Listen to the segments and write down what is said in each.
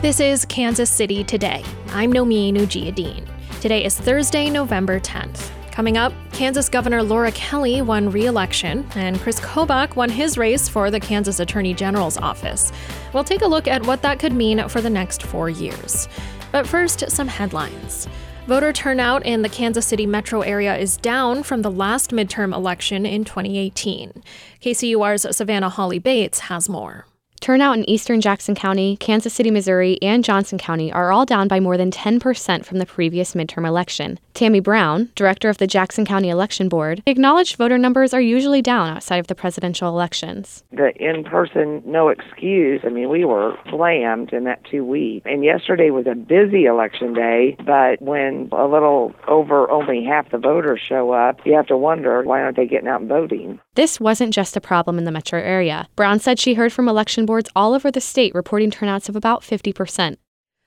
This is Kansas City Today. I'm Nomin Ujiyediin. Today is Thursday, November 10th. Coming up, Kansas Governor Laura Kelly won re election, and Chris Kobach won his race for the Kansas Attorney General's office. We'll take a look at what that could mean for the next four years. But first, some headlines. Voter turnout in the Kansas City metro area is down from the last midterm election in 2018. KCUR's Savannah Hawley-Bates has more. Turnout in eastern Jackson County, Kansas City, Missouri, and Johnson County are all down by more than 10% from the previous midterm election. Tammy Brown, director of the Jackson County Election Board, acknowledged voter numbers are usually down outside of the presidential elections. The in person, no excuse. I mean, we were slammed in that two weeks. And yesterday was a busy election day, but when a little over only half the voters show up, you have to wonder why aren't they getting out and voting? This wasn't just a problem in the metro area. Brown said she heard from election boards all over the state reporting turnouts of about 50%.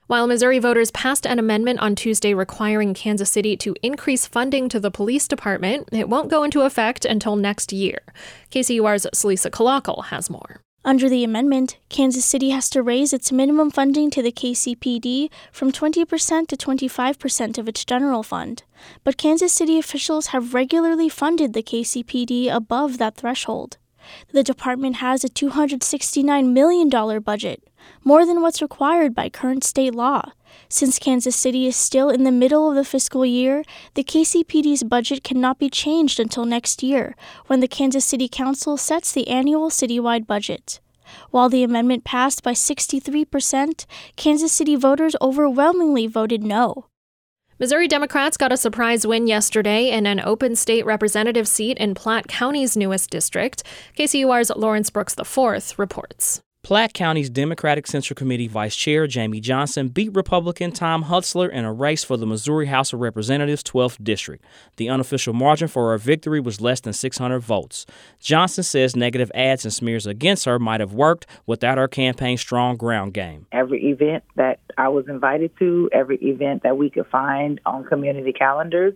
While Missouri voters passed an amendment on Tuesday requiring Kansas City to increase funding to the police department, it won't go into effect until next year. KCUR's Celisa Calacal has more. Under the amendment, Kansas City has to raise its minimum funding to the KCPD from 20% to 25% of its general fund. But Kansas City officials have regularly funded the KCPD above that threshold. The department has a $269 million budget, more than what's required by current state law. Since Kansas City is still in the middle of the fiscal year, the KCPD's budget cannot be changed until next year, when the Kansas City Council sets the annual citywide budget. While the amendment passed by 63%, Kansas City voters overwhelmingly voted no. Missouri Democrats got a surprise win yesterday in an open state representative seat in Platte County's newest district. KCUR's Lawrence Brooks IV reports. Platte County's Democratic Central Committee Vice Chair Jamie Johnson beat Republican Tom Hutzler in a race for the Missouri House of Representatives 12th District. The unofficial margin for her victory was less than 600 votes. Johnson says negative ads and smears against her might have worked without her campaign's strong ground game. Every event that I was invited to, every event that we could find on community calendars,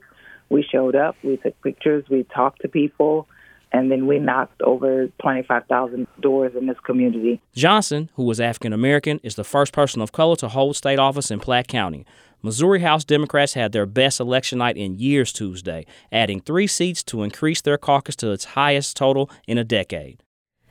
we showed up, we took pictures, we talked to people and then we knocked over 25,000 doors in this community. Johnson, who was African American, is the first person of color to hold state office in Platte County. Missouri House Democrats had their best election night in years Tuesday, adding three seats to increase their caucus to its highest total in a decade.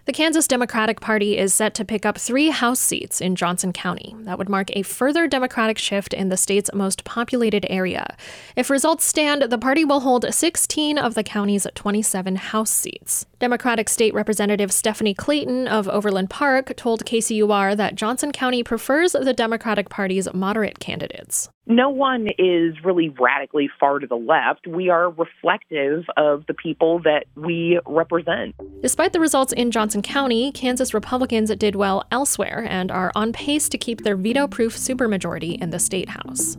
The Kansas Democratic Party is set to pick up three House seats in Johnson County. That would mark a further Democratic shift in the state's most populated area. If results stand, the party will hold 16 of the county's 27 House seats. Democratic State Representative Stephanie Clayton of Overland Park told KCUR that Johnson County prefers the Democratic Party's moderate candidates no one is really radically far to the left. We are reflective of the people that we represent. Despite the results in Johnson County, Kansas Republicans did well elsewhere and are on pace to keep their veto proof supermajority in the state house.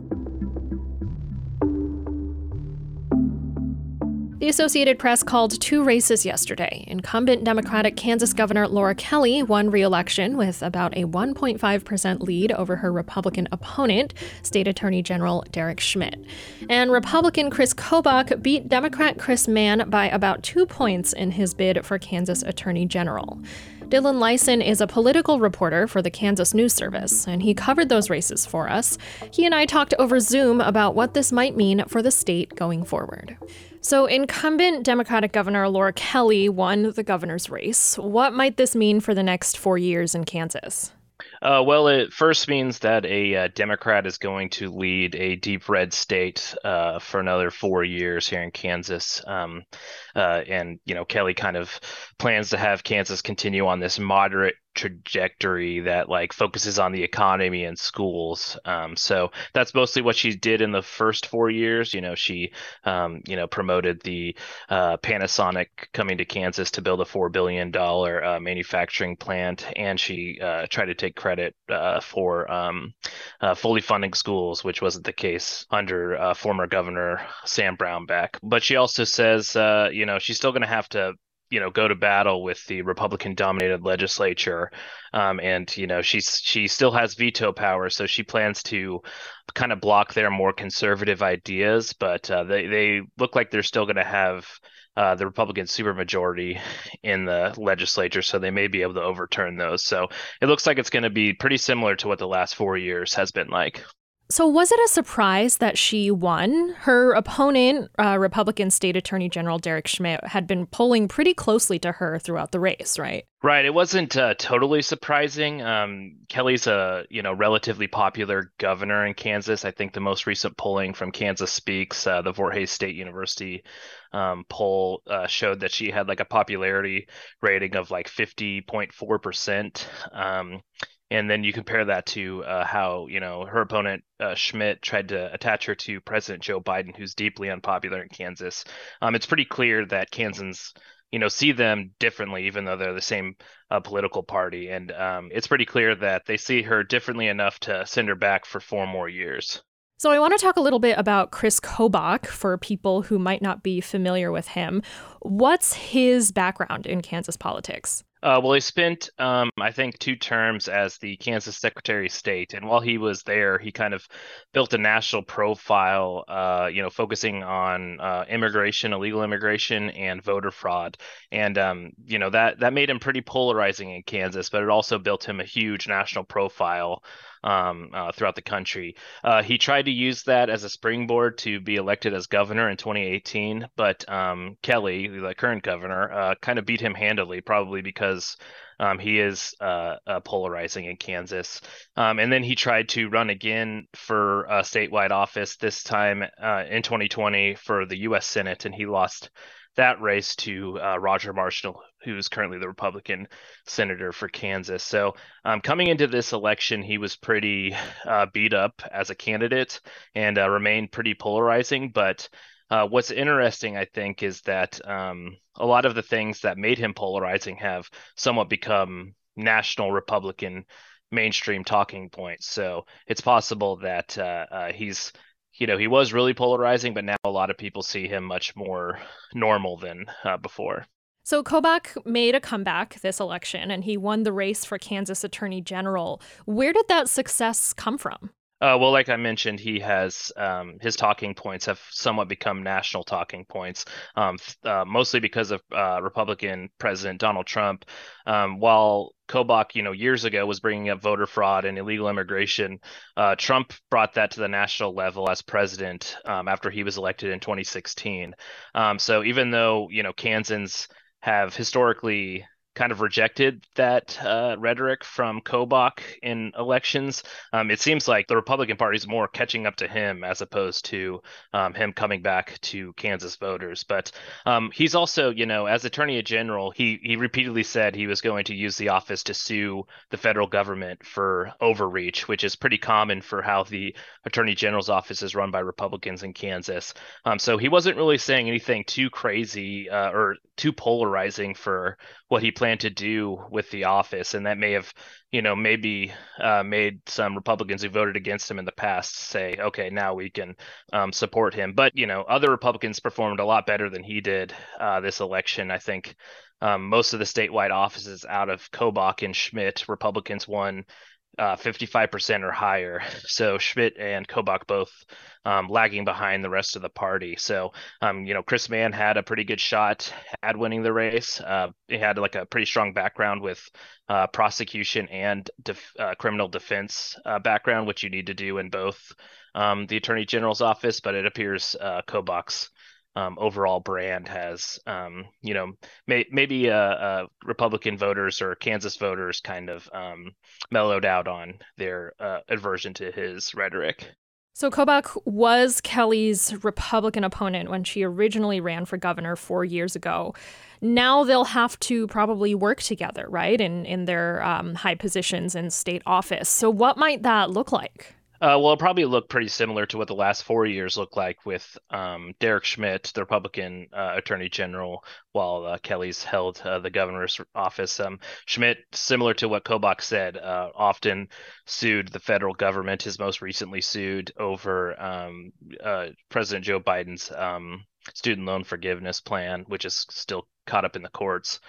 The Associated Press called two races yesterday. Incumbent Democratic Kansas Governor Laura Kelly won re election with about a 1.5% lead over her Republican opponent, State Attorney General Derek Schmidt. And Republican Chris Kobach beat Democrat Chris Mann by about two points in his bid for Kansas Attorney General. Dylan Lysen is a political reporter for the Kansas News Service, and he covered those races for us. He and I talked over Zoom about what this might mean for the state going forward. So, incumbent Democratic Governor Laura Kelly won the governor's race. What might this mean for the next four years in Kansas? Uh, well, it first means that a uh, Democrat is going to lead a deep red state uh, for another four years here in Kansas. Um, uh, and, you know, Kelly kind of plans to have Kansas continue on this moderate trajectory that like focuses on the economy and schools. Um, so that's mostly what she did in the first four years. You know, she um, you know promoted the uh, Panasonic coming to Kansas to build a four billion dollar uh, manufacturing plant, and she uh, tried to take credit uh, for um, uh, fully funding schools, which wasn't the case under uh, former Governor Sam Brownback. But she also says, you know, she's still going to have to you know go to battle with the Republican dominated legislature, um, and you know she's she still has veto power, so she plans to kind of block their more conservative ideas, but uh, they they look like they're still going to have. Uh, the Republican supermajority in the legislature, so they may be able to overturn those. So it looks like it's going to be pretty similar to what the last four years has been like. So, was it a surprise that she won? Her opponent, uh, Republican State Attorney General Derek Schmidt, had been polling pretty closely to her throughout the race, right? Right. It wasn't uh, totally surprising. Um, Kelly's a you know relatively popular governor in Kansas. I think the most recent polling from Kansas Speaks, uh, the Hays State University um, poll, uh, showed that she had like a popularity rating of like fifty point four percent. And then you compare that to uh, how you know her opponent uh, Schmidt tried to attach her to President Joe Biden, who's deeply unpopular in Kansas. Um, it's pretty clear that Kansans, you know, see them differently, even though they're the same uh, political party, and um, it's pretty clear that they see her differently enough to send her back for four more years. So, I want to talk a little bit about Chris Kobach for people who might not be familiar with him. What's his background in Kansas politics? Uh, well, he spent, um, I think, two terms as the Kansas Secretary of State, and while he was there, he kind of built a national profile, uh, you know, focusing on uh, immigration, illegal immigration, and voter fraud, and um, you know that that made him pretty polarizing in Kansas, but it also built him a huge national profile um, uh, throughout the country. Uh, he tried to use that as a springboard to be elected as governor in 2018, but um, Kelly, the current governor, uh, kind of beat him handily, probably because um, he is uh, uh, polarizing in Kansas. Um, and then he tried to run again for statewide office, this time uh, in 2020 for the U.S. Senate, and he lost that race to uh, Roger Marshall, who's currently the Republican senator for Kansas. So, um, coming into this election, he was pretty uh, beat up as a candidate and uh, remained pretty polarizing. But uh, what's interesting, I think, is that um, a lot of the things that made him polarizing have somewhat become national Republican mainstream talking points. So it's possible that uh, uh, he's you know, he was really polarizing, but now a lot of people see him much more normal than uh, before. So Kobach made a comeback this election and he won the race for Kansas Attorney General. Where did that success come from? Uh, well, like I mentioned, he has um, his talking points have somewhat become national talking points, um, uh, mostly because of uh, Republican President Donald Trump. Um, while Kobach, you know, years ago was bringing up voter fraud and illegal immigration, uh, Trump brought that to the national level as president um, after he was elected in 2016. Um, so even though you know Kansans have historically kind of rejected that uh, rhetoric from Kobach in elections. Um, it seems like the Republican Party is more catching up to him as opposed to um, him coming back to Kansas voters. But um, he's also, you know, as Attorney General, he he repeatedly said he was going to use the office to sue the federal government for overreach, which is pretty common for how the Attorney General's office is run by Republicans in Kansas. Um, so he wasn't really saying anything too crazy uh, or too polarizing for what he planned to do with the office, and that may have, you know, maybe uh, made some Republicans who voted against him in the past say, okay, now we can um, support him. But you know, other Republicans performed a lot better than he did uh, this election. I think um, most of the statewide offices out of Kobach and Schmidt, Republicans won uh, 55% or higher. So Schmidt and Kobach both um, lagging behind the rest of the party. So, um, you know, Chris Mann had a pretty good shot at winning the race. Uh, he had like a pretty strong background with uh, prosecution and def- uh, criminal defense uh, background, which you need to do in both um, the Attorney General's office. But it appears uh, Kobach's um, overall brand has, um, you know, may, maybe uh, uh, Republican voters or Kansas voters kind of um, mellowed out on their uh, aversion to his rhetoric. So Kobach was Kelly's Republican opponent when she originally ran for governor four years ago. Now they'll have to probably work together, right, in in their um, high positions in state office. So what might that look like? Uh, well, it'll probably look pretty similar to what the last four years looked like with um, Derek Schmidt, the Republican uh, Attorney General, while uh, Kelly's held uh, the governor's office. Um, Schmidt, similar to what Kobach said, uh, often sued the federal government. Has most recently sued over um, uh, President Joe Biden's um, student loan forgiveness plan, which is still caught up in the courts.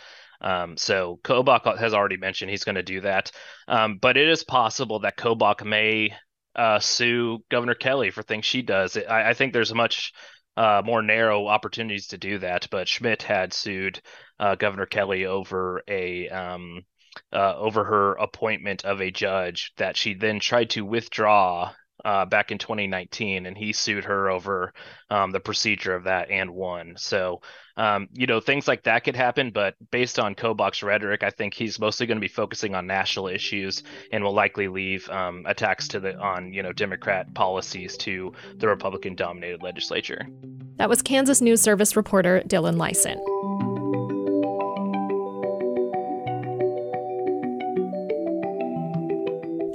Um, so Kobach has already mentioned he's going to do that. Um, but it is possible that Kobach may uh, sue Governor Kelly for things she does. I, I think there's much uh, more narrow opportunities to do that. But Schmidt had sued uh, Governor Kelly over a um, uh, over her appointment of a judge that she then tried to withdraw uh, back in 2019, and he sued her over um, the procedure of that and won. So, um, you know, things like that could happen, but based on Kobach's rhetoric, I think he's mostly going to be focusing on national issues and will likely leave um, attacks to the on you know Democrat policies to the Republican-dominated legislature. That was Kansas News Service reporter Dylan Lysen.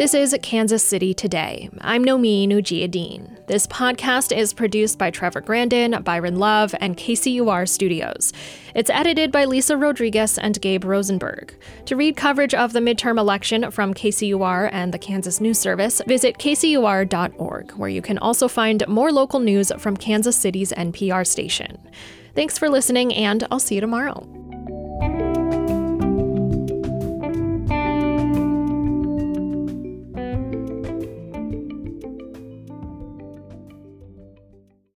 This is Kansas City Today. I'm Nomin Ujiyediin. This podcast is produced by Trevor Grandin, Byron Love, and KCUR Studios. It's edited by Lisa Rodriguez and Gabe Rosenberg. To read coverage of the midterm election from KCUR and the Kansas News Service, visit kcur.org, where you can also find more local news from Kansas City's NPR station. Thanks for listening, and I'll see you tomorrow.